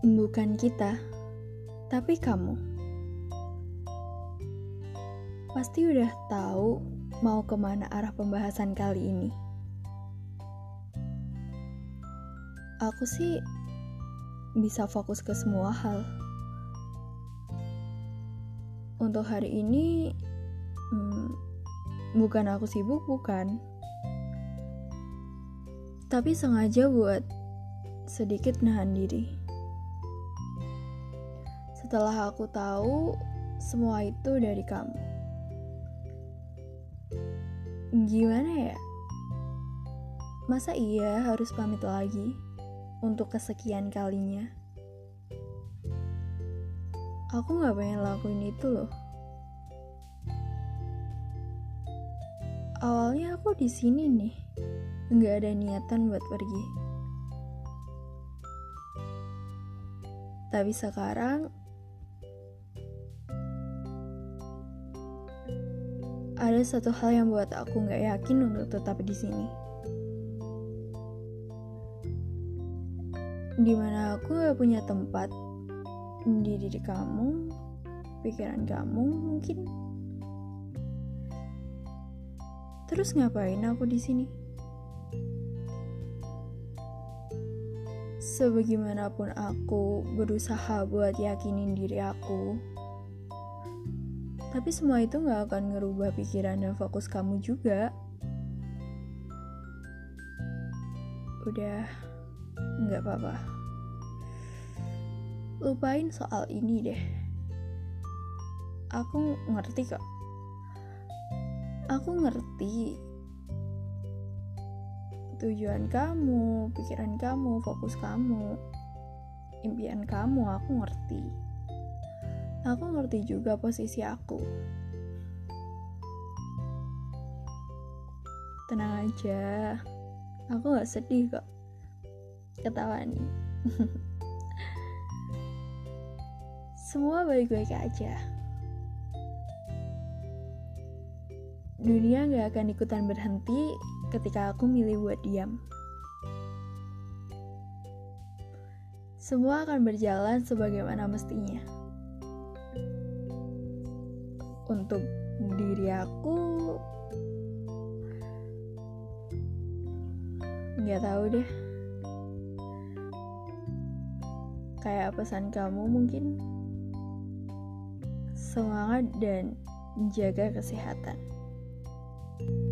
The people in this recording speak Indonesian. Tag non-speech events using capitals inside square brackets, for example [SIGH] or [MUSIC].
bukan kita, tapi kamu. Pasti udah tahu mau ke mana arah pembahasan kali ini. Aku sih bisa fokus ke semua hal. Untuk hari ini, hmm, bukan aku sibuk, bukan. Tapi sengaja buat sedikit nahan diri. Setelah aku tahu semua itu dari kamu. Gimana ya? Masa iya harus pamit lagi untuk kesekian kalinya? Aku gak pengen lakuin itu loh. Awalnya aku di sini nih, nggak ada niatan buat pergi. Tapi sekarang ada satu hal yang buat aku nggak yakin untuk tetap di sini. Di mana aku nggak punya tempat di diri kamu, pikiran kamu mungkin. Terus ngapain aku di sini? sebagaimanapun aku berusaha buat yakinin diri aku tapi semua itu gak akan ngerubah pikiran dan fokus kamu juga. Udah nggak apa-apa. Lupain soal ini deh. Aku ngerti kok. Aku ngerti tujuan kamu, pikiran kamu, fokus kamu, impian kamu, aku ngerti. Aku ngerti juga posisi aku. Tenang aja, aku gak sedih kok. Ketawa nih. [LAUGHS] Semua baik-baik aja. Dunia gak akan ikutan berhenti ketika aku milih buat diam. Semua akan berjalan sebagaimana mestinya. Untuk diri aku, nggak tahu deh. Kayak pesan kamu mungkin semangat dan jaga kesehatan. thank you